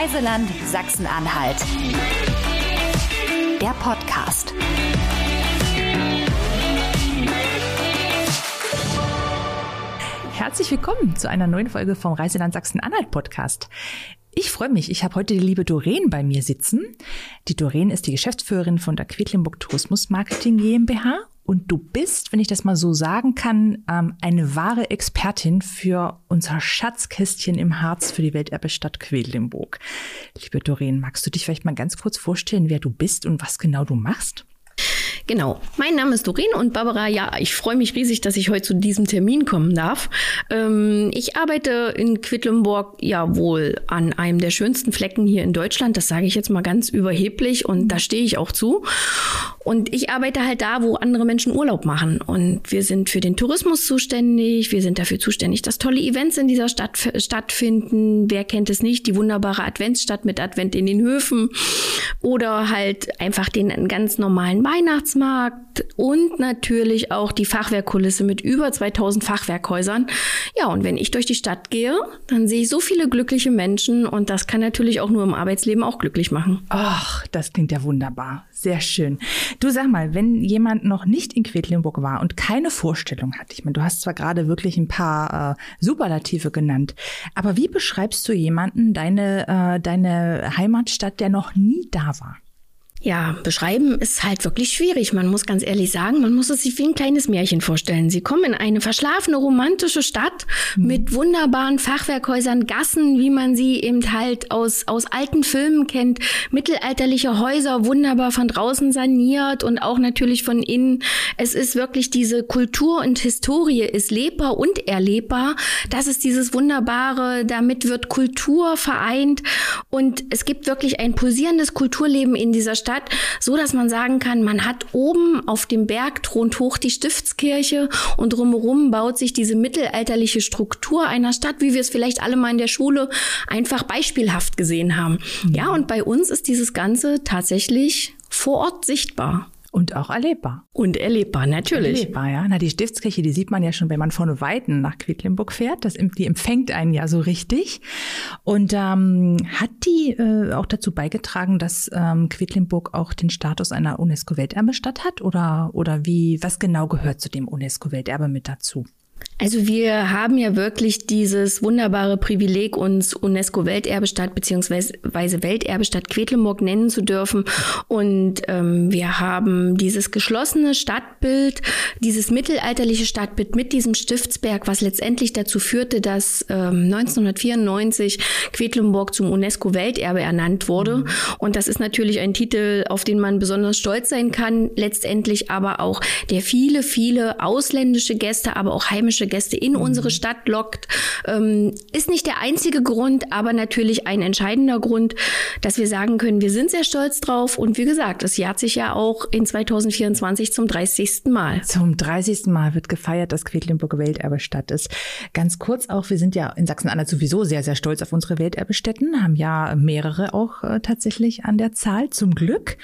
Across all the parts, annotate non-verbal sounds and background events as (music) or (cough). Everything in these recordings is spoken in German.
Reiseland Sachsen-Anhalt. Der Podcast. Herzlich willkommen zu einer neuen Folge vom Reiseland Sachsen-Anhalt Podcast. Ich freue mich. Ich habe heute die liebe Doreen bei mir sitzen. Die Doreen ist die Geschäftsführerin von der Quedlinburg Tourismus Marketing GmbH und du bist, wenn ich das mal so sagen kann, ähm, eine wahre Expertin für unser Schatzkästchen im Harz für die Welterbestadt Quedlinburg. Liebe Doreen, magst du dich vielleicht mal ganz kurz vorstellen, wer du bist und was genau du machst? Genau. Mein Name ist Doreen und Barbara, ja, ich freue mich riesig, dass ich heute zu diesem Termin kommen darf. Ähm, ich arbeite in Quedlinburg ja wohl an einem der schönsten Flecken hier in Deutschland. Das sage ich jetzt mal ganz überheblich und da stehe ich auch zu. Und ich arbeite halt da, wo andere Menschen Urlaub machen. Und wir sind für den Tourismus zuständig. Wir sind dafür zuständig, dass tolle Events in dieser Stadt stattfinden. Wer kennt es nicht? Die wunderbare Adventsstadt mit Advent in den Höfen. Oder halt einfach den ganz normalen Weihnachtsmarkt und natürlich auch die Fachwerkkulisse mit über 2000 Fachwerkhäusern. Ja, und wenn ich durch die Stadt gehe, dann sehe ich so viele glückliche Menschen und das kann natürlich auch nur im Arbeitsleben auch glücklich machen. Ach, das klingt ja wunderbar. Sehr schön. Du sag mal, wenn jemand noch nicht in Quedlinburg war und keine Vorstellung hat, ich meine, du hast zwar gerade wirklich ein paar äh, Superlative genannt, aber wie beschreibst du jemanden deine, äh, deine Heimatstadt, der noch nie da war? Ja, beschreiben ist halt wirklich schwierig. Man muss ganz ehrlich sagen, man muss es sich wie ein kleines Märchen vorstellen. Sie kommen in eine verschlafene, romantische Stadt mhm. mit wunderbaren Fachwerkhäusern, Gassen, wie man sie eben halt aus, aus alten Filmen kennt, mittelalterliche Häuser, wunderbar von draußen saniert und auch natürlich von innen. Es ist wirklich diese Kultur und Historie ist lebbar und erlebbar. Das ist dieses Wunderbare. Damit wird Kultur vereint und es gibt wirklich ein pulsierendes Kulturleben in dieser Stadt Stadt, so dass man sagen kann, man hat oben auf dem Berg thront hoch die Stiftskirche und drumherum baut sich diese mittelalterliche Struktur einer Stadt, wie wir es vielleicht alle mal in der Schule einfach beispielhaft gesehen haben. Ja, und bei uns ist dieses Ganze tatsächlich vor Ort sichtbar. Und auch erlebbar. Und erlebbar, natürlich. Erlebbar, ja. Na, die Stiftskirche, die sieht man ja schon, wenn man von Weiten nach Quedlinburg fährt. Das, die empfängt einen ja so richtig. Und ähm, hat die äh, auch dazu beigetragen, dass ähm, Quedlinburg auch den Status einer UNESCO-Welterbestadt hat? Oder, oder wie, was genau gehört zu dem UNESCO-Welterbe mit dazu? Also wir haben ja wirklich dieses wunderbare Privileg, uns UNESCO-Welterbestadt beziehungsweise Welterbestadt Quedlinburg nennen zu dürfen. Und ähm, wir haben dieses geschlossene Stadtbild, dieses mittelalterliche Stadtbild mit diesem Stiftsberg, was letztendlich dazu führte, dass ähm, 1994 Quedlinburg zum UNESCO-Welterbe ernannt wurde. Mhm. Und das ist natürlich ein Titel, auf den man besonders stolz sein kann. Letztendlich aber auch der viele, viele ausländische Gäste, aber auch heimische Gäste in mhm. unsere Stadt lockt. Ähm, ist nicht der einzige Grund, aber natürlich ein entscheidender Grund, dass wir sagen können, wir sind sehr stolz drauf. Und wie gesagt, es jährt sich ja auch in 2024 zum 30. Mal. Zum 30. Mal wird gefeiert, dass Quedlinburg Welterbestadt ist. Ganz kurz auch, wir sind ja in Sachsen-Anhalt sowieso sehr, sehr stolz auf unsere Welterbestätten, haben ja mehrere auch äh, tatsächlich an der Zahl, zum Glück.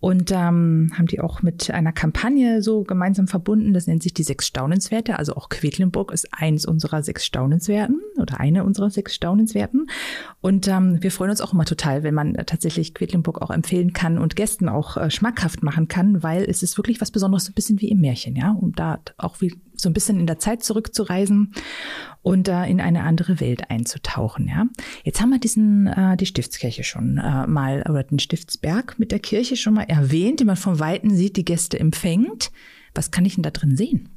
Und ähm, haben die auch mit einer Kampagne so gemeinsam verbunden. Das nennt sich die Sechs Staunenswerte, also auch Quedlinburg Mecklenburg ist eins unserer sechs Staunenswerten oder eine unserer sechs Staunenswerten. Und ähm, wir freuen uns auch immer total, wenn man tatsächlich Quedlinburg auch empfehlen kann und Gästen auch äh, schmackhaft machen kann, weil es ist wirklich was Besonderes, so ein bisschen wie im Märchen, ja, um da auch wie so ein bisschen in der Zeit zurückzureisen und äh, in eine andere Welt einzutauchen, ja. Jetzt haben wir diesen äh, die Stiftskirche schon äh, mal oder den Stiftsberg mit der Kirche schon mal erwähnt, die man von Weitem sieht, die Gäste empfängt. Was kann ich denn da drin sehen?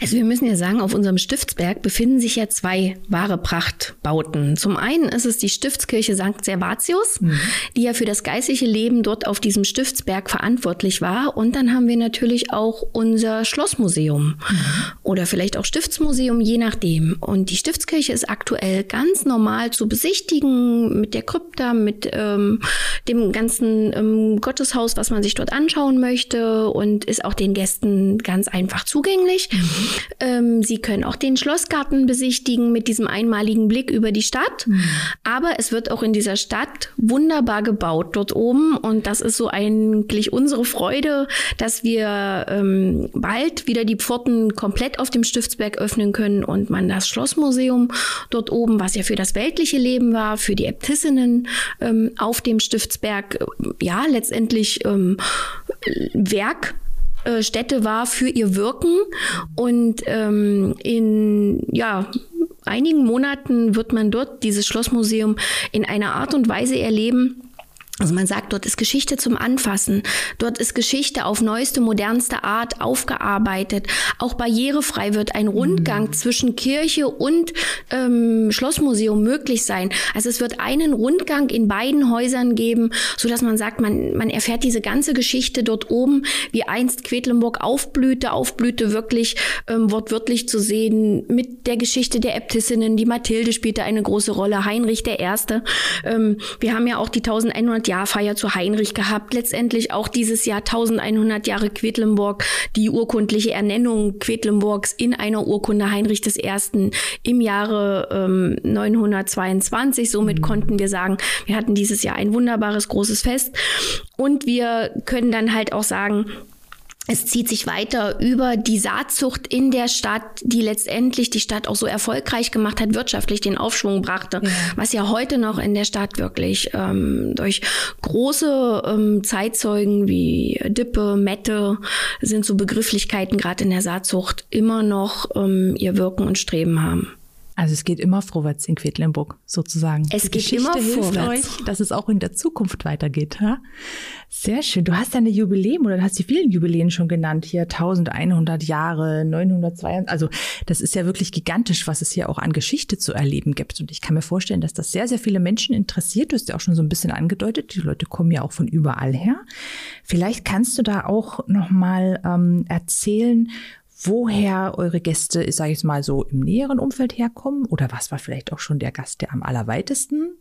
Also wir müssen ja sagen, auf unserem Stiftsberg befinden sich ja zwei wahre Prachtbauten. Zum einen ist es die Stiftskirche St. Servatius, mhm. die ja für das geistliche Leben dort auf diesem Stiftsberg verantwortlich war. Und dann haben wir natürlich auch unser Schlossmuseum mhm. oder vielleicht auch Stiftsmuseum, je nachdem. Und die Stiftskirche ist aktuell ganz normal zu besichtigen mit der Krypta, mit ähm, dem ganzen ähm, Gotteshaus, was man sich dort anschauen möchte und ist auch den Gästen ganz einfach zugänglich. Mhm. Ähm, Sie können auch den Schlossgarten besichtigen mit diesem einmaligen Blick über die Stadt. Aber es wird auch in dieser Stadt wunderbar gebaut dort oben. Und das ist so eigentlich unsere Freude, dass wir ähm, bald wieder die Pforten komplett auf dem Stiftsberg öffnen können und man das Schlossmuseum dort oben, was ja für das weltliche Leben war, für die Äbtissinnen ähm, auf dem Stiftsberg, äh, ja, letztendlich ähm, Werk äh, Stätte war für ihr Wirken. Und ähm, in ja, einigen Monaten wird man dort dieses Schlossmuseum in einer Art und Weise erleben, also man sagt, dort ist Geschichte zum Anfassen. Dort ist Geschichte auf neueste, modernste Art aufgearbeitet. Auch barrierefrei wird ein Rundgang mhm. zwischen Kirche und ähm, Schlossmuseum möglich sein. Also es wird einen Rundgang in beiden Häusern geben, so dass man sagt, man, man erfährt diese ganze Geschichte dort oben, wie einst Quedlinburg aufblühte, aufblühte wirklich ähm, wortwörtlich zu sehen mit der Geschichte der Äbtissinnen. Die Mathilde spielte eine große Rolle, Heinrich der Erste. Ähm, wir haben ja auch die 1100 100-Jahr-Feier zu Heinrich gehabt. Letztendlich auch dieses Jahr 1100 Jahre Quedlinburg, die urkundliche Ernennung Quedlinburgs in einer Urkunde Heinrich I. im Jahre ähm, 922. Somit mhm. konnten wir sagen, wir hatten dieses Jahr ein wunderbares großes Fest. Und wir können dann halt auch sagen, es zieht sich weiter über die Saatzucht in der Stadt, die letztendlich die Stadt auch so erfolgreich gemacht hat, wirtschaftlich den Aufschwung brachte, ja. was ja heute noch in der Stadt wirklich ähm, durch große ähm, Zeitzeugen wie Dippe, Mette sind so Begrifflichkeiten gerade in der Saatzucht immer noch ähm, ihr Wirken und Streben haben. Also es geht immer vorwärts in Quedlinburg sozusagen. Es Die geht Geschichte immer hilft vorwärts. euch, dass es auch in der Zukunft weitergeht. Ha? Sehr schön. Du hast deine Jubiläum oder du hast die vielen Jubiläen schon genannt hier. 1100 Jahre, 902. Also das ist ja wirklich gigantisch, was es hier auch an Geschichte zu erleben gibt. Und ich kann mir vorstellen, dass das sehr, sehr viele Menschen interessiert. Du hast ja auch schon so ein bisschen angedeutet. Die Leute kommen ja auch von überall her. Vielleicht kannst du da auch noch mal ähm, erzählen, woher eure Gäste, sage ich mal so, im näheren Umfeld herkommen oder was war vielleicht auch schon der Gast, der am allerweitesten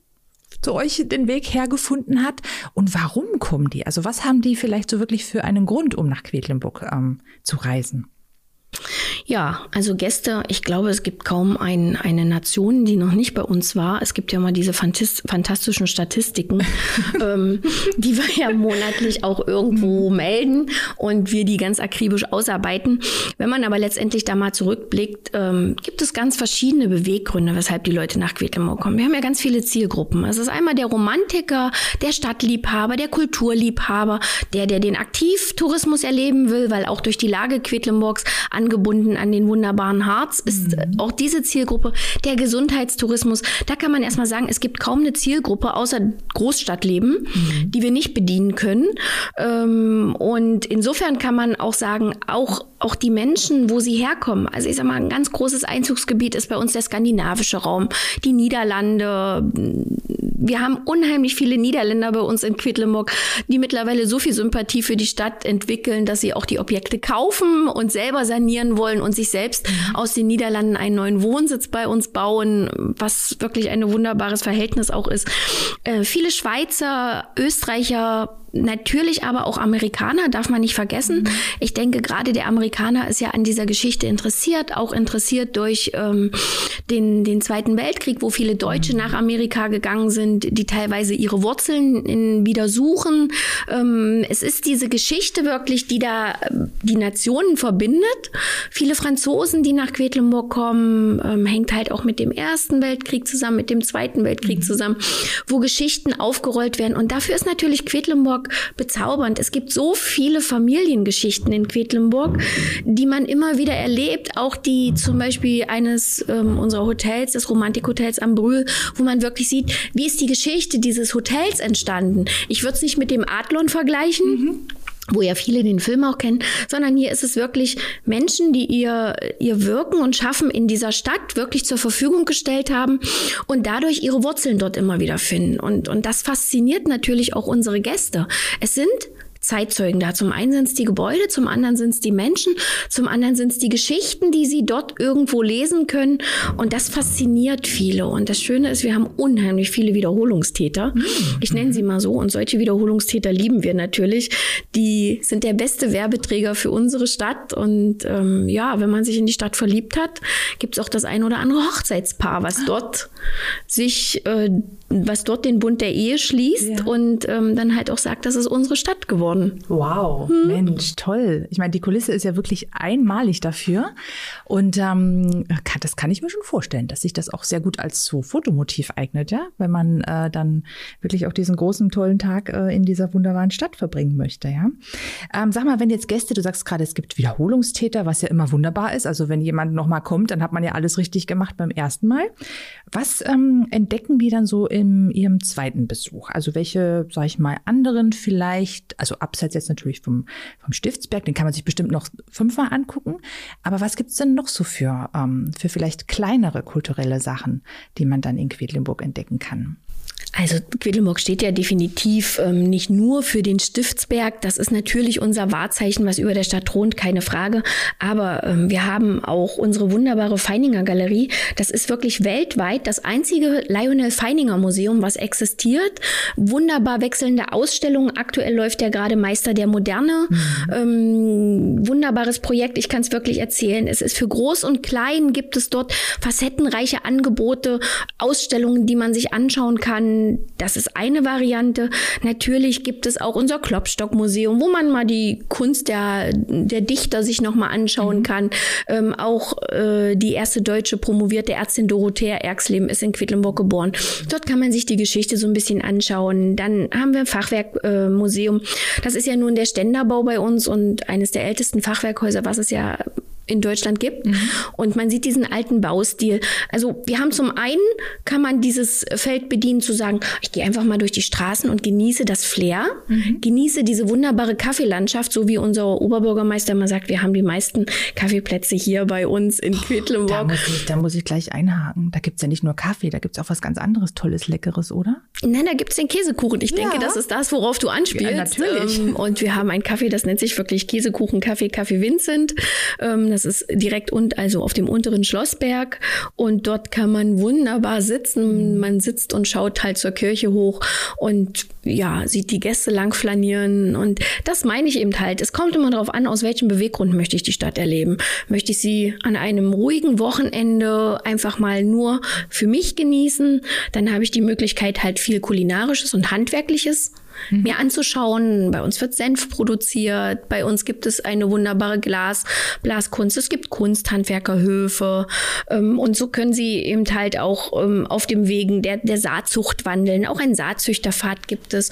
zu euch den Weg hergefunden hat und warum kommen die? Also was haben die vielleicht so wirklich für einen Grund, um nach Quedlinburg ähm, zu reisen? Ja, also Gäste, ich glaube, es gibt kaum ein, eine Nation, die noch nicht bei uns war. Es gibt ja mal diese fantastischen Statistiken, (laughs) ähm, die wir ja monatlich auch irgendwo melden und wir die ganz akribisch ausarbeiten. Wenn man aber letztendlich da mal zurückblickt, ähm, gibt es ganz verschiedene Beweggründe, weshalb die Leute nach Quedlinburg kommen. Wir haben ja ganz viele Zielgruppen. Es ist einmal der Romantiker, der Stadtliebhaber, der Kulturliebhaber, der, der den Aktivtourismus erleben will, weil auch durch die Lage Quedlinburgs angebunden an den wunderbaren Harz ist mhm. auch diese Zielgruppe. Der Gesundheitstourismus, da kann man erstmal sagen, es gibt kaum eine Zielgruppe außer Großstadtleben, mhm. die wir nicht bedienen können. Ähm, und insofern kann man auch sagen, auch, auch die Menschen, wo sie herkommen. Also ich sag mal, ein ganz großes Einzugsgebiet ist bei uns der skandinavische Raum, die Niederlande. Wir haben unheimlich viele Niederländer bei uns in Quedlinburg, die mittlerweile so viel Sympathie für die Stadt entwickeln, dass sie auch die Objekte kaufen und selber sanieren wollen und sich selbst mhm. aus den Niederlanden einen neuen Wohnsitz bei uns bauen, was wirklich ein wunderbares Verhältnis auch ist. Äh, viele Schweizer, Österreicher, Natürlich aber auch Amerikaner darf man nicht vergessen. Mhm. Ich denke, gerade der Amerikaner ist ja an dieser Geschichte interessiert, auch interessiert durch ähm, den, den Zweiten Weltkrieg, wo viele Deutsche mhm. nach Amerika gegangen sind, die teilweise ihre Wurzeln in, wieder suchen. Ähm, es ist diese Geschichte wirklich, die da ähm, die Nationen verbindet. Viele Franzosen, die nach Quedlinburg kommen, ähm, hängt halt auch mit dem Ersten Weltkrieg zusammen, mit dem Zweiten Weltkrieg mhm. zusammen, wo Geschichten aufgerollt werden. Und dafür ist natürlich Quedlinburg Quedlinburg bezaubernd. Es gibt so viele Familiengeschichten in Quedlinburg, die man immer wieder erlebt. Auch die zum Beispiel eines ähm, unserer Hotels, des Romantikhotels am Brühl, wo man wirklich sieht, wie ist die Geschichte dieses Hotels entstanden. Ich würde es nicht mit dem Adlon vergleichen. Mhm wo ja viele den Film auch kennen, sondern hier ist es wirklich Menschen, die ihr, ihr Wirken und Schaffen in dieser Stadt wirklich zur Verfügung gestellt haben und dadurch ihre Wurzeln dort immer wieder finden. Und, und das fasziniert natürlich auch unsere Gäste. Es sind Zeitzeugen da. Zum einen sind es die Gebäude, zum anderen sind es die Menschen, zum anderen sind es die Geschichten, die sie dort irgendwo lesen können. Und das fasziniert viele. Und das Schöne ist, wir haben unheimlich viele Wiederholungstäter. Ich nenne sie mal so. Und solche Wiederholungstäter lieben wir natürlich. Die sind der beste Werbeträger für unsere Stadt. Und ähm, ja, wenn man sich in die Stadt verliebt hat, gibt es auch das ein oder andere Hochzeitspaar, was dort sich äh, was dort den Bund der Ehe schließt ja. und ähm, dann halt auch sagt, das ist unsere Stadt geworden. Wow, hm. Mensch, toll. Ich meine, die Kulisse ist ja wirklich einmalig dafür. Und ähm, das kann ich mir schon vorstellen, dass sich das auch sehr gut als so Fotomotiv eignet, ja, wenn man äh, dann wirklich auch diesen großen, tollen Tag äh, in dieser wunderbaren Stadt verbringen möchte, ja. Ähm, sag mal, wenn jetzt Gäste, du sagst gerade, es gibt Wiederholungstäter, was ja immer wunderbar ist. Also wenn jemand nochmal kommt, dann hat man ja alles richtig gemacht beim ersten Mal. Was ähm, entdecken die dann so in in Ihrem zweiten Besuch? Also welche, sage ich mal, anderen vielleicht, also abseits jetzt natürlich vom, vom Stiftsberg, den kann man sich bestimmt noch fünfmal angucken. Aber was gibt's denn noch so für, ähm, für vielleicht kleinere kulturelle Sachen, die man dann in Quedlinburg entdecken kann? Also Quedlinburg steht ja definitiv ähm, nicht nur für den Stiftsberg. Das ist natürlich unser Wahrzeichen, was über der Stadt thront, keine Frage. Aber ähm, wir haben auch unsere wunderbare Feininger Galerie. Das ist wirklich weltweit das einzige Lionel Feininger Museum, was existiert. Wunderbar wechselnde Ausstellungen. Aktuell läuft ja gerade Meister der Moderne. Mhm. Ähm, wunderbares Projekt. Ich kann es wirklich erzählen. Es ist für groß und klein gibt es dort facettenreiche Angebote, Ausstellungen, die man sich anschauen kann das ist eine Variante. Natürlich gibt es auch unser Klopstock-Museum, wo man mal die Kunst der, der Dichter sich nochmal anschauen mhm. kann. Ähm, auch äh, die erste deutsche promovierte Ärztin Dorothea Erxleben ist in Quedlinburg geboren. Dort kann man sich die Geschichte so ein bisschen anschauen. Dann haben wir ein Fachwerkmuseum. Äh, das ist ja nun der Ständerbau bei uns und eines der ältesten Fachwerkhäuser, was es ja in Deutschland gibt. Mhm. Und man sieht diesen alten Baustil. Also wir haben zum einen, kann man dieses Feld bedienen zu sagen, ich gehe einfach mal durch die Straßen und genieße das Flair, mhm. genieße diese wunderbare Kaffeelandschaft, so wie unser Oberbürgermeister immer sagt, wir haben die meisten Kaffeeplätze hier bei uns in Quedlinburg. Da muss ich, da muss ich gleich einhaken. Da gibt's ja nicht nur Kaffee, da gibt's auch was ganz anderes, Tolles, Leckeres, oder? Nein, da gibt's den Käsekuchen. Ich ja. denke, das ist das, worauf du anspielst. Ja, natürlich. Ähm, und wir haben einen Kaffee, das nennt sich wirklich Käsekuchen, Kaffee, Kaffee Vincent. Ähm, das ist direkt und also auf dem unteren Schlossberg und dort kann man wunderbar sitzen. Man sitzt und schaut halt zur Kirche hoch und ja, sieht die Gäste lang flanieren und das meine ich eben halt. Es kommt immer darauf an, aus welchem Beweggrund möchte ich die Stadt erleben. Möchte ich sie an einem ruhigen Wochenende einfach mal nur für mich genießen, dann habe ich die Möglichkeit halt viel kulinarisches und handwerkliches mhm. mir anzuschauen. Bei uns wird Senf produziert, bei uns gibt es eine wunderbare Glas, Blaskunst, es gibt Kunsthandwerkerhöfe ähm, und so können sie eben halt auch ähm, auf dem Wegen der, der Saatzucht wandeln. Auch ein Saatzüchterpfad gibt es.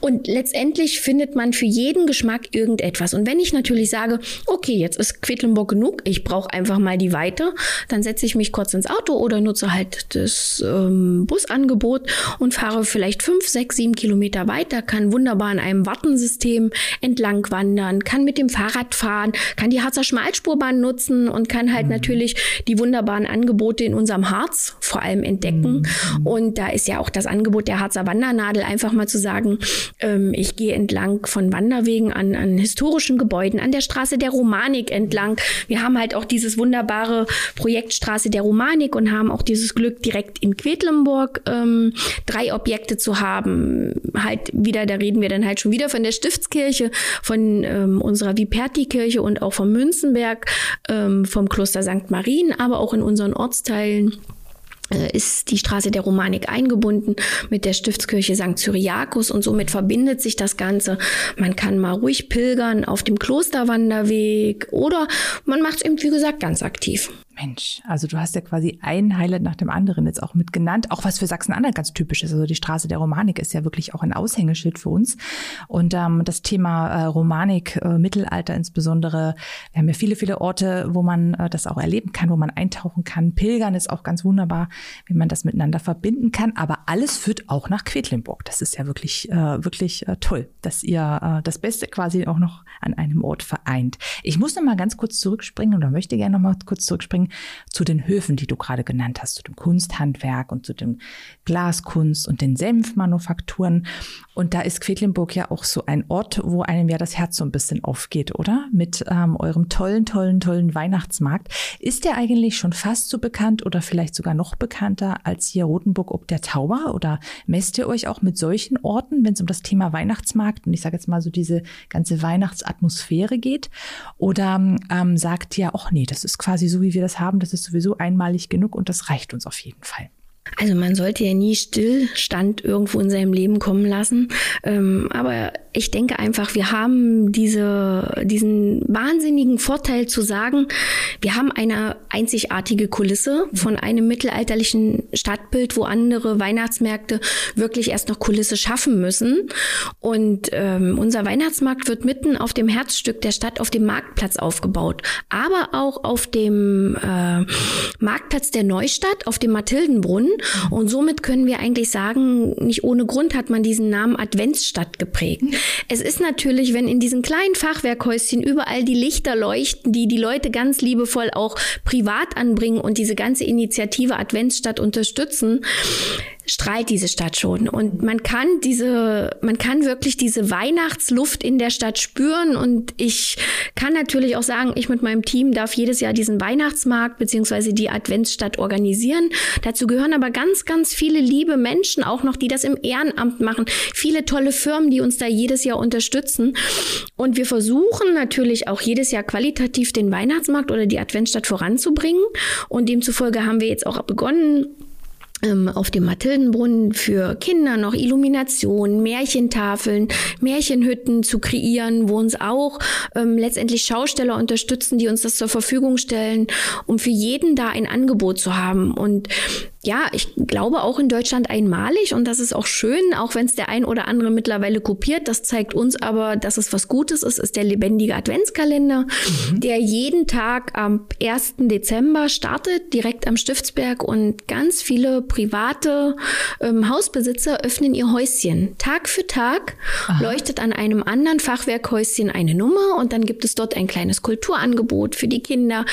Und letztendlich findet man für jeden Geschmack irgendetwas. Und wenn ich natürlich sage, okay, jetzt ist Quedlinburg genug, ich brauche einfach mal die Weite, dann setze ich mich kurz ins Auto oder nutze halt das ähm, Busangebot und fahre vielleicht fünf, sechs, sieben Kilometer weiter kann wunderbar an einem Wattensystem entlang wandern, kann mit dem Fahrrad fahren, kann die Harzer Schmalspurbahn nutzen und kann halt mhm. natürlich die wunderbaren Angebote in unserem Harz vor allem entdecken. Mhm. Und da ist ja auch das Angebot der Harzer Wandernadel, einfach mal zu sagen, ähm, ich gehe entlang von Wanderwegen an, an historischen Gebäuden, an der Straße der Romanik entlang. Wir haben halt auch dieses wunderbare Projekt Straße der Romanik und haben auch dieses Glück, direkt in Quedlinburg ähm, drei Objekte zu haben. Halt wie wieder, da reden wir dann halt schon wieder von der Stiftskirche, von ähm, unserer Viperti-Kirche und auch vom Münzenberg, ähm, vom Kloster St. Marien, aber auch in unseren Ortsteilen äh, ist die Straße der Romanik eingebunden mit der Stiftskirche St. Cyriakus und somit verbindet sich das Ganze. Man kann mal ruhig pilgern auf dem Klosterwanderweg oder man macht es eben, wie gesagt, ganz aktiv. Mensch, also du hast ja quasi ein Highlight nach dem anderen jetzt auch mit genannt, auch was für Sachsen-Anhalt ganz typisch ist. Also die Straße der Romanik ist ja wirklich auch ein Aushängeschild für uns. Und ähm, das Thema äh, Romanik, äh, Mittelalter insbesondere, wir haben ja viele, viele Orte, wo man äh, das auch erleben kann, wo man eintauchen kann. Pilgern ist auch ganz wunderbar, wie man das miteinander verbinden kann. Aber alles führt auch nach Quedlinburg. Das ist ja wirklich, äh, wirklich äh, toll, dass ihr äh, das Beste quasi auch noch an einem Ort vereint. Ich muss noch mal ganz kurz zurückspringen oder möchte gerne noch mal kurz zurückspringen zu den Höfen, die du gerade genannt hast, zu dem Kunsthandwerk und zu dem Glaskunst und den Senfmanufakturen. Und da ist Quedlinburg ja auch so ein Ort, wo einem ja das Herz so ein bisschen aufgeht, oder? Mit ähm, eurem tollen, tollen, tollen Weihnachtsmarkt. Ist der eigentlich schon fast so bekannt oder vielleicht sogar noch bekannter als hier Rotenburg ob der Tauber? Oder messt ihr euch auch mit solchen Orten, wenn es um das Thema Weihnachtsmarkt und ich sage jetzt mal so diese ganze Weihnachtsatmosphäre geht? Oder ähm, sagt ihr, ach nee, das ist quasi so, wie wir das haben, das ist sowieso einmalig genug und das reicht uns auf jeden Fall? Also man sollte ja nie Stillstand irgendwo in seinem Leben kommen lassen. Ähm, aber ich denke einfach, wir haben diese, diesen wahnsinnigen Vorteil zu sagen, wir haben eine einzigartige Kulisse von einem mittelalterlichen Stadtbild, wo andere Weihnachtsmärkte wirklich erst noch Kulisse schaffen müssen. Und ähm, unser Weihnachtsmarkt wird mitten auf dem Herzstück der Stadt auf dem Marktplatz aufgebaut, aber auch auf dem äh, Marktplatz der Neustadt, auf dem Mathildenbrunnen. Und somit können wir eigentlich sagen, nicht ohne Grund hat man diesen Namen Adventsstadt geprägt. Es ist natürlich, wenn in diesen kleinen Fachwerkhäuschen überall die Lichter leuchten, die die Leute ganz liebevoll auch privat anbringen und diese ganze Initiative Adventsstadt unterstützen, strahlt diese Stadt schon. Und man kann diese, man kann wirklich diese Weihnachtsluft in der Stadt spüren. Und ich kann natürlich auch sagen, ich mit meinem Team darf jedes Jahr diesen Weihnachtsmarkt beziehungsweise die Adventsstadt organisieren. Dazu gehören aber ganz, ganz viele liebe Menschen auch noch, die das im Ehrenamt machen. Viele tolle Firmen, die uns da jedes Jahr unterstützen. Und wir versuchen natürlich auch jedes Jahr qualitativ den Weihnachtsmarkt oder die Adventsstadt voranzubringen. Und demzufolge haben wir jetzt auch begonnen, auf dem Mathildenbrunnen für Kinder noch Illuminationen, Märchentafeln, Märchenhütten zu kreieren, wo uns auch ähm, letztendlich Schausteller unterstützen, die uns das zur Verfügung stellen, um für jeden da ein Angebot zu haben. Und ja, ich glaube auch in Deutschland einmalig und das ist auch schön, auch wenn es der ein oder andere mittlerweile kopiert. Das zeigt uns aber, dass es was Gutes ist, ist der lebendige Adventskalender, mhm. der jeden Tag am 1. Dezember startet, direkt am Stiftsberg und ganz viele private ähm, Hausbesitzer öffnen ihr Häuschen. Tag für Tag Aha. leuchtet an einem anderen Fachwerkhäuschen eine Nummer und dann gibt es dort ein kleines Kulturangebot für die Kinder.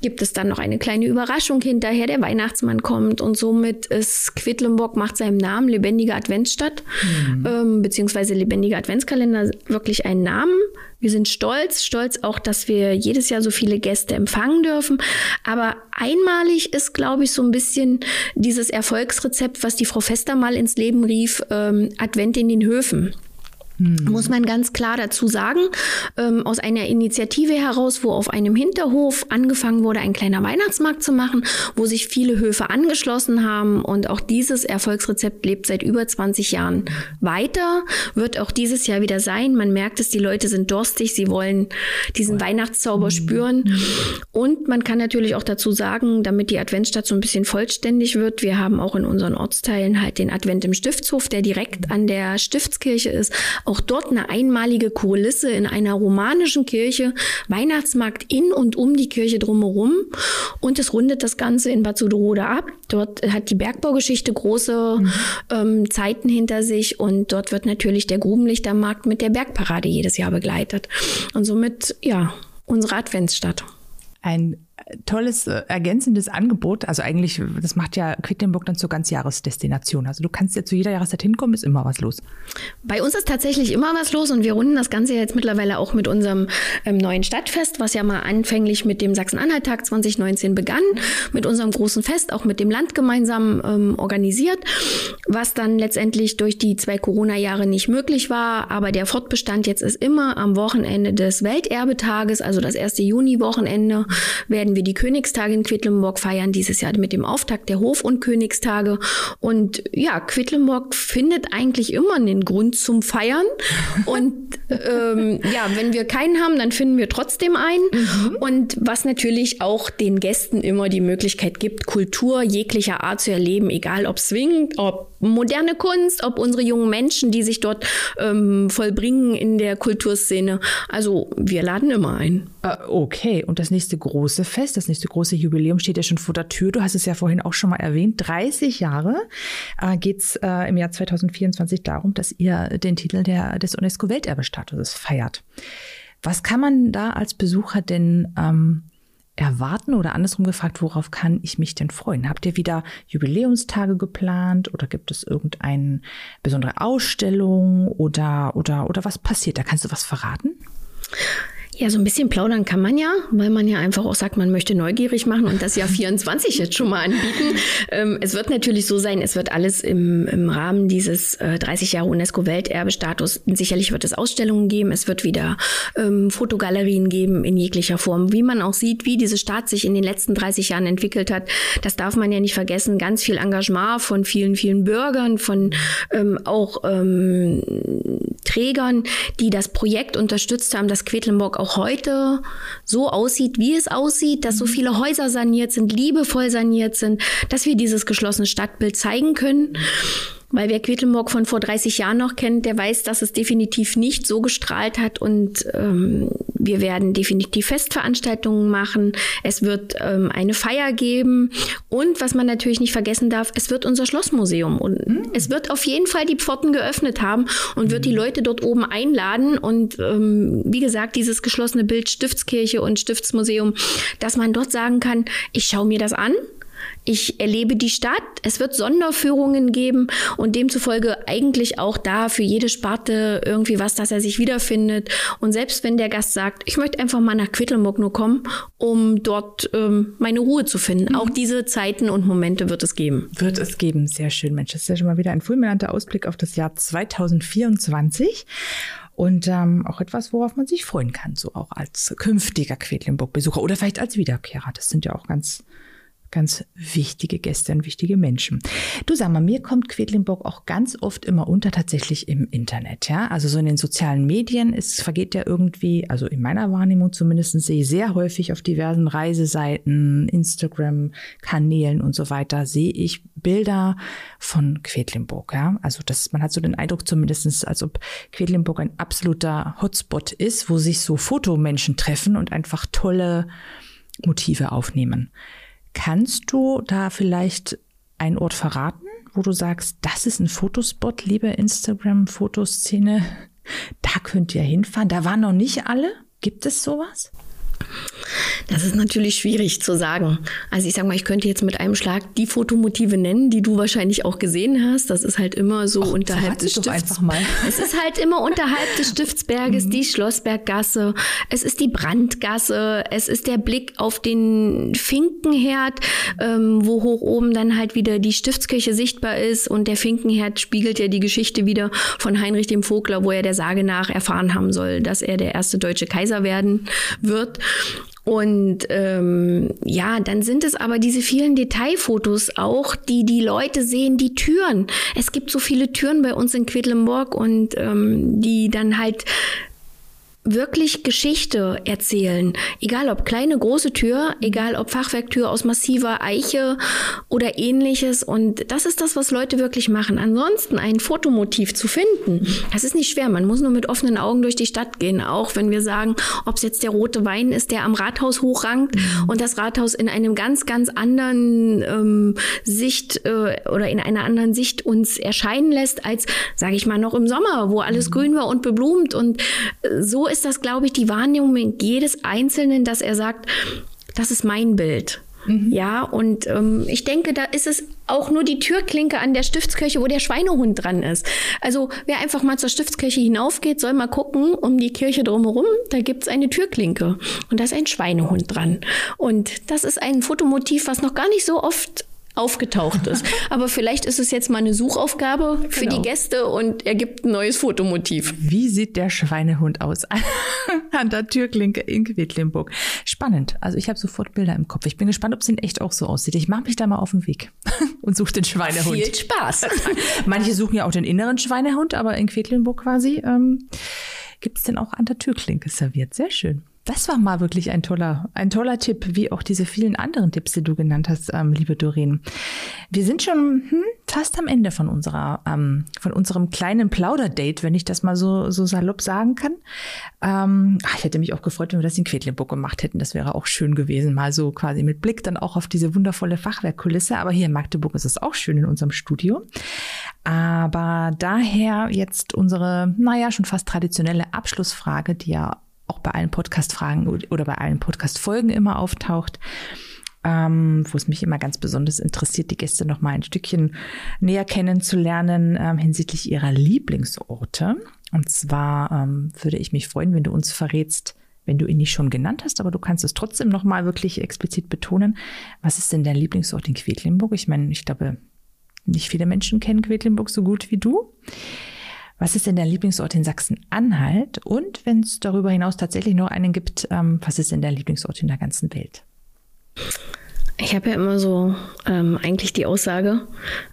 Gibt es dann noch eine kleine Überraschung hinterher, der Weihnachtsmann kommt und und somit ist Quedlinburg macht seinem Namen lebendige Adventsstadt, mhm. ähm, beziehungsweise lebendiger Adventskalender wirklich einen Namen. Wir sind stolz, stolz auch, dass wir jedes Jahr so viele Gäste empfangen dürfen. Aber einmalig ist, glaube ich, so ein bisschen dieses Erfolgsrezept, was die Frau Fester mal ins Leben rief, ähm, Advent in den Höfen. Hm. Muss man ganz klar dazu sagen, ähm, aus einer Initiative heraus, wo auf einem Hinterhof angefangen wurde, ein kleiner Weihnachtsmarkt zu machen, wo sich viele Höfe angeschlossen haben und auch dieses Erfolgsrezept lebt seit über 20 Jahren weiter, wird auch dieses Jahr wieder sein. Man merkt es, die Leute sind durstig, sie wollen diesen Weihnachtszauber hm. spüren und man kann natürlich auch dazu sagen, damit die Adventstadt so ein bisschen vollständig wird, wir haben auch in unseren Ortsteilen halt den Advent im Stiftshof, der direkt an der Stiftskirche ist auch dort eine einmalige Kulisse in einer romanischen Kirche, Weihnachtsmarkt in und um die Kirche drumherum. Und es rundet das Ganze in Bad Suderode ab. Dort hat die Bergbaugeschichte große mhm. ähm, Zeiten hinter sich und dort wird natürlich der Grubenlichtermarkt mit der Bergparade jedes Jahr begleitet. Und somit, ja, unsere Adventsstadt. Ein tolles äh, ergänzendes Angebot. Also eigentlich, das macht ja Quedlinburg dann zur Ganzjahresdestination. Also du kannst ja zu jeder Jahreszeit hinkommen, ist immer was los. Bei uns ist tatsächlich immer was los und wir runden das Ganze jetzt mittlerweile auch mit unserem ähm, neuen Stadtfest, was ja mal anfänglich mit dem Sachsen-Anhalt-Tag 2019 begann, mit unserem großen Fest, auch mit dem Land gemeinsam ähm, organisiert, was dann letztendlich durch die zwei Corona-Jahre nicht möglich war. Aber der Fortbestand jetzt ist immer am Wochenende des Welterbetages, also das erste Juni-Wochenende, werden werden wir die Königstage in Quedlinburg feiern, dieses Jahr mit dem Auftakt der Hof- und Königstage. Und ja, Quedlinburg findet eigentlich immer einen Grund zum Feiern. Und ähm, ja, wenn wir keinen haben, dann finden wir trotzdem einen. Mhm. Und was natürlich auch den Gästen immer die Möglichkeit gibt, Kultur jeglicher Art zu erleben, egal ob swingend, ob moderne Kunst, ob unsere jungen Menschen, die sich dort ähm, vollbringen in der Kulturszene. Also wir laden immer ein. Äh, okay, und das nächste große Fest, das nächste große Jubiläum steht ja schon vor der Tür. Du hast es ja vorhin auch schon mal erwähnt. 30 Jahre äh, geht es äh, im Jahr 2024 darum, dass ihr den Titel der, des UNESCO-Welterbestatuses feiert. Was kann man da als Besucher denn ähm, erwarten oder andersrum gefragt, worauf kann ich mich denn freuen? Habt ihr wieder Jubiläumstage geplant oder gibt es irgendeine besondere Ausstellung oder, oder, oder was passiert? Da kannst du was verraten? Ja, so ein bisschen plaudern kann man ja, weil man ja einfach auch sagt, man möchte neugierig machen und das Jahr (laughs) 24 jetzt schon mal anbieten. Ähm, es wird natürlich so sein, es wird alles im, im Rahmen dieses äh, 30 Jahre UNESCO-Welterbestatus, sicherlich wird es Ausstellungen geben, es wird wieder ähm, Fotogalerien geben in jeglicher Form. Wie man auch sieht, wie diese Stadt sich in den letzten 30 Jahren entwickelt hat, das darf man ja nicht vergessen. Ganz viel Engagement von vielen, vielen Bürgern, von ähm, auch ähm, Trägern, die das Projekt unterstützt haben, dass Quedlinburg auch heute so aussieht, wie es aussieht, dass so viele Häuser saniert sind, liebevoll saniert sind, dass wir dieses geschlossene Stadtbild zeigen können. Weil wer Quedlinburg von vor 30 Jahren noch kennt, der weiß, dass es definitiv nicht so gestrahlt hat. Und ähm, wir werden definitiv Festveranstaltungen machen. Es wird ähm, eine Feier geben. Und was man natürlich nicht vergessen darf, es wird unser Schlossmuseum. Und mhm. es wird auf jeden Fall die Pforten geöffnet haben und wird die hm. Leute dort oben einladen. Und ähm, wie gesagt, dieses geschlossene Bild Stiftskirche und Stiftsmuseum, dass man dort sagen kann, ich schaue mir das an. Ich erlebe die Stadt. Es wird Sonderführungen geben und demzufolge eigentlich auch da für jede Sparte irgendwie was, dass er sich wiederfindet. Und selbst wenn der Gast sagt, ich möchte einfach mal nach Quedlinburg nur kommen, um dort ähm, meine Ruhe zu finden. Mhm. Auch diese Zeiten und Momente wird es geben. Wird es geben. Sehr schön, Mensch. Das ist ja schon mal wieder ein fulminanter Ausblick auf das Jahr 2024 und ähm, auch etwas, worauf man sich freuen kann, so auch als künftiger Quedlinburg-Besucher oder vielleicht als Wiederkehrer. Das sind ja auch ganz ganz wichtige Gäste und wichtige Menschen. Du sag mal, mir kommt Quedlinburg auch ganz oft immer unter tatsächlich im Internet, ja. Also so in den sozialen Medien, es vergeht ja irgendwie, also in meiner Wahrnehmung zumindest sehe ich sehr häufig auf diversen Reiseseiten, Instagram-Kanälen und so weiter, sehe ich Bilder von Quedlinburg, ja. Also das, man hat so den Eindruck zumindestens, als ob Quedlinburg ein absoluter Hotspot ist, wo sich so Fotomenschen treffen und einfach tolle Motive aufnehmen. Kannst du da vielleicht einen Ort verraten, wo du sagst, das ist ein Fotospot, liebe Instagram-Fotoszene, (laughs) da könnt ihr hinfahren? Da waren noch nicht alle. Gibt es sowas? Das ist natürlich schwierig zu sagen. Also ich sage mal, ich könnte jetzt mit einem Schlag die Fotomotive nennen, die du wahrscheinlich auch gesehen hast. Das ist halt immer so Och, unterhalb des Stifts. (laughs) Es ist halt immer unterhalb des Stiftsberges, mhm. die Schlossberggasse. Es ist die Brandgasse. Es ist der Blick auf den Finkenherd, ähm, wo hoch oben dann halt wieder die Stiftskirche sichtbar ist. Und der Finkenherd spiegelt ja die Geschichte wieder von Heinrich dem Vogler, wo er der Sage nach erfahren haben soll, dass er der erste deutsche Kaiser werden wird. Und ähm, ja, dann sind es aber diese vielen Detailfotos auch, die die Leute sehen, die Türen. Es gibt so viele Türen bei uns in Quedlinburg und ähm, die dann halt wirklich Geschichte erzählen. Egal ob kleine, große Tür, egal ob Fachwerktür aus massiver Eiche oder ähnliches. Und das ist das, was Leute wirklich machen. Ansonsten ein Fotomotiv zu finden, das ist nicht schwer. Man muss nur mit offenen Augen durch die Stadt gehen. Auch wenn wir sagen, ob es jetzt der rote Wein ist, der am Rathaus hochrankt mhm. und das Rathaus in einem ganz, ganz anderen ähm, Sicht äh, oder in einer anderen Sicht uns erscheinen lässt, als, sage ich mal, noch im Sommer, wo alles grün war und beblumt. Und äh, so ist das, glaube ich, die Wahrnehmung jedes Einzelnen, dass er sagt, das ist mein Bild. Mhm. Ja, und ähm, ich denke, da ist es auch nur die Türklinke an der Stiftskirche, wo der Schweinehund dran ist. Also wer einfach mal zur Stiftskirche hinaufgeht, soll mal gucken, um die Kirche drumherum, da gibt es eine Türklinke und da ist ein Schweinehund dran. Und das ist ein Fotomotiv, was noch gar nicht so oft aufgetaucht ist. (laughs) Aber vielleicht ist es jetzt mal eine Suchaufgabe für genau. die Gäste und ergibt ein neues Fotomotiv. Wie sieht der Schweinehund aus (laughs) an der Türklinke in Quedlinburg? Spannend. Also ich habe sofort Bilder im Kopf. Ich bin gespannt, ob es in echt auch so aussieht. Ich mache mich da mal auf den Weg (laughs) und suche den Schweinehund. Viel Spaß. Manche suchen ja auch den inneren Schweinehund, aber in Quedlinburg quasi ähm, gibt es den auch an der Türklinke serviert. Sehr schön. Das war mal wirklich ein toller, ein toller Tipp, wie auch diese vielen anderen Tipps, die du genannt hast, ähm, liebe Doreen. Wir sind schon hm, fast am Ende von unserer, ähm, von unserem kleinen Plauderdate, wenn ich das mal so, so salopp sagen kann. Ähm, ach, ich hätte mich auch gefreut, wenn wir das in Quedlinburg gemacht hätten. Das wäre auch schön gewesen, mal so quasi mit Blick dann auch auf diese wundervolle Fachwerkkulisse. Aber hier in Magdeburg ist es auch schön in unserem Studio. Aber daher jetzt unsere, naja, schon fast traditionelle Abschlussfrage, die ja auch bei allen Podcast-Fragen oder bei allen Podcast-Folgen immer auftaucht. Ähm, wo es mich immer ganz besonders interessiert, die Gäste noch mal ein Stückchen näher kennenzulernen ähm, hinsichtlich ihrer Lieblingsorte. Und zwar ähm, würde ich mich freuen, wenn du uns verrätst, wenn du ihn nicht schon genannt hast, aber du kannst es trotzdem noch mal wirklich explizit betonen. Was ist denn dein Lieblingsort in Quedlinburg? Ich meine, ich glaube, nicht viele Menschen kennen Quedlinburg so gut wie du. Was ist denn dein Lieblingsort in Sachsen-Anhalt? Und wenn es darüber hinaus tatsächlich noch einen gibt, ähm, was ist denn dein Lieblingsort in der ganzen Welt? Ich habe ja immer so ähm, eigentlich die Aussage,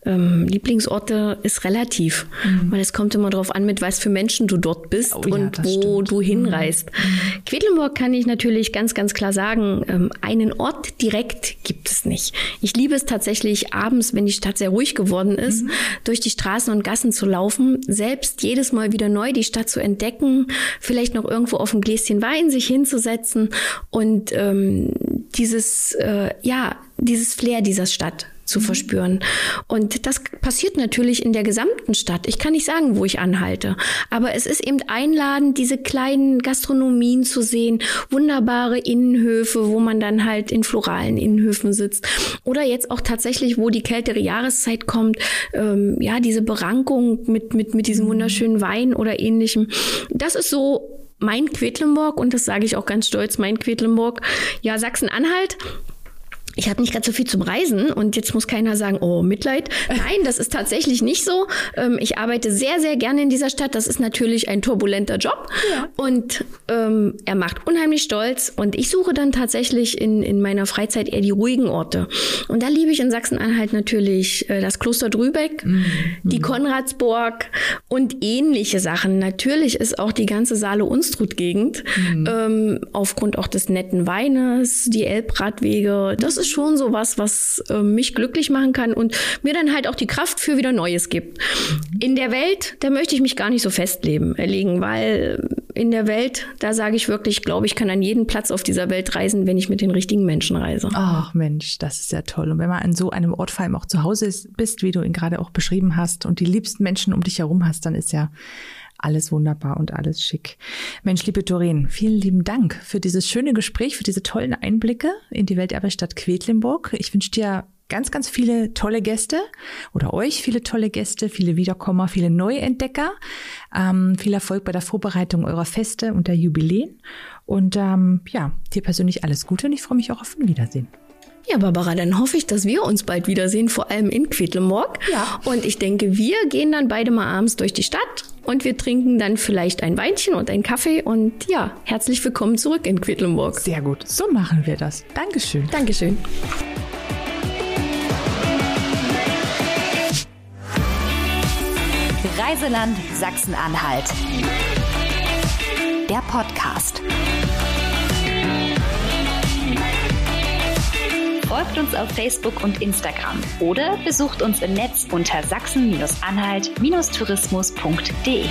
ähm, Lieblingsorte ist relativ, mhm. weil es kommt immer darauf an, mit was für Menschen du dort bist oh, und ja, wo stimmt. du hinreist. Mhm. Quedlinburg kann ich natürlich ganz, ganz klar sagen, ähm, einen Ort direkt gibt es nicht. Ich liebe es tatsächlich abends, wenn die Stadt sehr ruhig geworden ist, mhm. durch die Straßen und Gassen zu laufen, selbst jedes Mal wieder neu die Stadt zu entdecken, vielleicht noch irgendwo auf ein Gläschen Wein sich hinzusetzen und ähm, dieses, äh, ja, dieses Flair dieser Stadt zu mhm. verspüren. Und das passiert natürlich in der gesamten Stadt. Ich kann nicht sagen, wo ich anhalte, aber es ist eben einladend, diese kleinen Gastronomien zu sehen, wunderbare Innenhöfe, wo man dann halt in floralen Innenhöfen sitzt. Oder jetzt auch tatsächlich, wo die kältere Jahreszeit kommt, ähm, ja, diese Berankung mit, mit, mit diesem mhm. wunderschönen Wein oder ähnlichem. Das ist so mein Quedlinburg und das sage ich auch ganz stolz, mein Quedlinburg. Ja, Sachsen-Anhalt ich habe nicht ganz so viel zum Reisen und jetzt muss keiner sagen, oh, Mitleid. (laughs) Nein, das ist tatsächlich nicht so. Ähm, ich arbeite sehr, sehr gerne in dieser Stadt. Das ist natürlich ein turbulenter Job ja. und ähm, er macht unheimlich stolz und ich suche dann tatsächlich in, in meiner Freizeit eher die ruhigen Orte. Und da liebe ich in Sachsen-Anhalt natürlich äh, das Kloster Drübeck, mhm. die Konradsburg und ähnliche Sachen. Natürlich ist auch die ganze Saale-Unstrut-Gegend mhm. ähm, aufgrund auch des netten Weines, die Elbradwege, das ist schon so was, was äh, mich glücklich machen kann und mir dann halt auch die Kraft für wieder Neues gibt. In der Welt, da möchte ich mich gar nicht so festleben, erlegen, weil in der Welt, da sage ich wirklich, glaube ich, kann an jeden Platz auf dieser Welt reisen, wenn ich mit den richtigen Menschen reise. Ach Mensch, das ist ja toll. Und wenn man an so einem Ort vor allem auch zu Hause bist, wie du ihn gerade auch beschrieben hast, und die liebsten Menschen um dich herum hast, dann ist ja alles wunderbar und alles schick. Mensch, liebe Doreen, vielen lieben Dank für dieses schöne Gespräch, für diese tollen Einblicke in die Welterbestadt Quedlinburg. Ich wünsche dir ganz, ganz viele tolle Gäste oder euch viele tolle Gäste, viele Wiederkommer, viele Neuentdecker. Ähm, viel Erfolg bei der Vorbereitung eurer Feste und der Jubiläen. Und ähm, ja, dir persönlich alles Gute und ich freue mich auch auf ein Wiedersehen. Ja, Barbara, dann hoffe ich, dass wir uns bald wiedersehen, vor allem in Quedlinburg. Ja. Und ich denke, wir gehen dann beide mal abends durch die Stadt und wir trinken dann vielleicht ein Weinchen und einen Kaffee. Und ja, herzlich willkommen zurück in Quedlinburg. Sehr gut, so machen wir das. Dankeschön. Dankeschön. Reiseland Sachsen-Anhalt. Der Podcast. Folgt uns auf Facebook und Instagram oder besucht uns im Netz unter sachsen-anhalt-tourismus.de.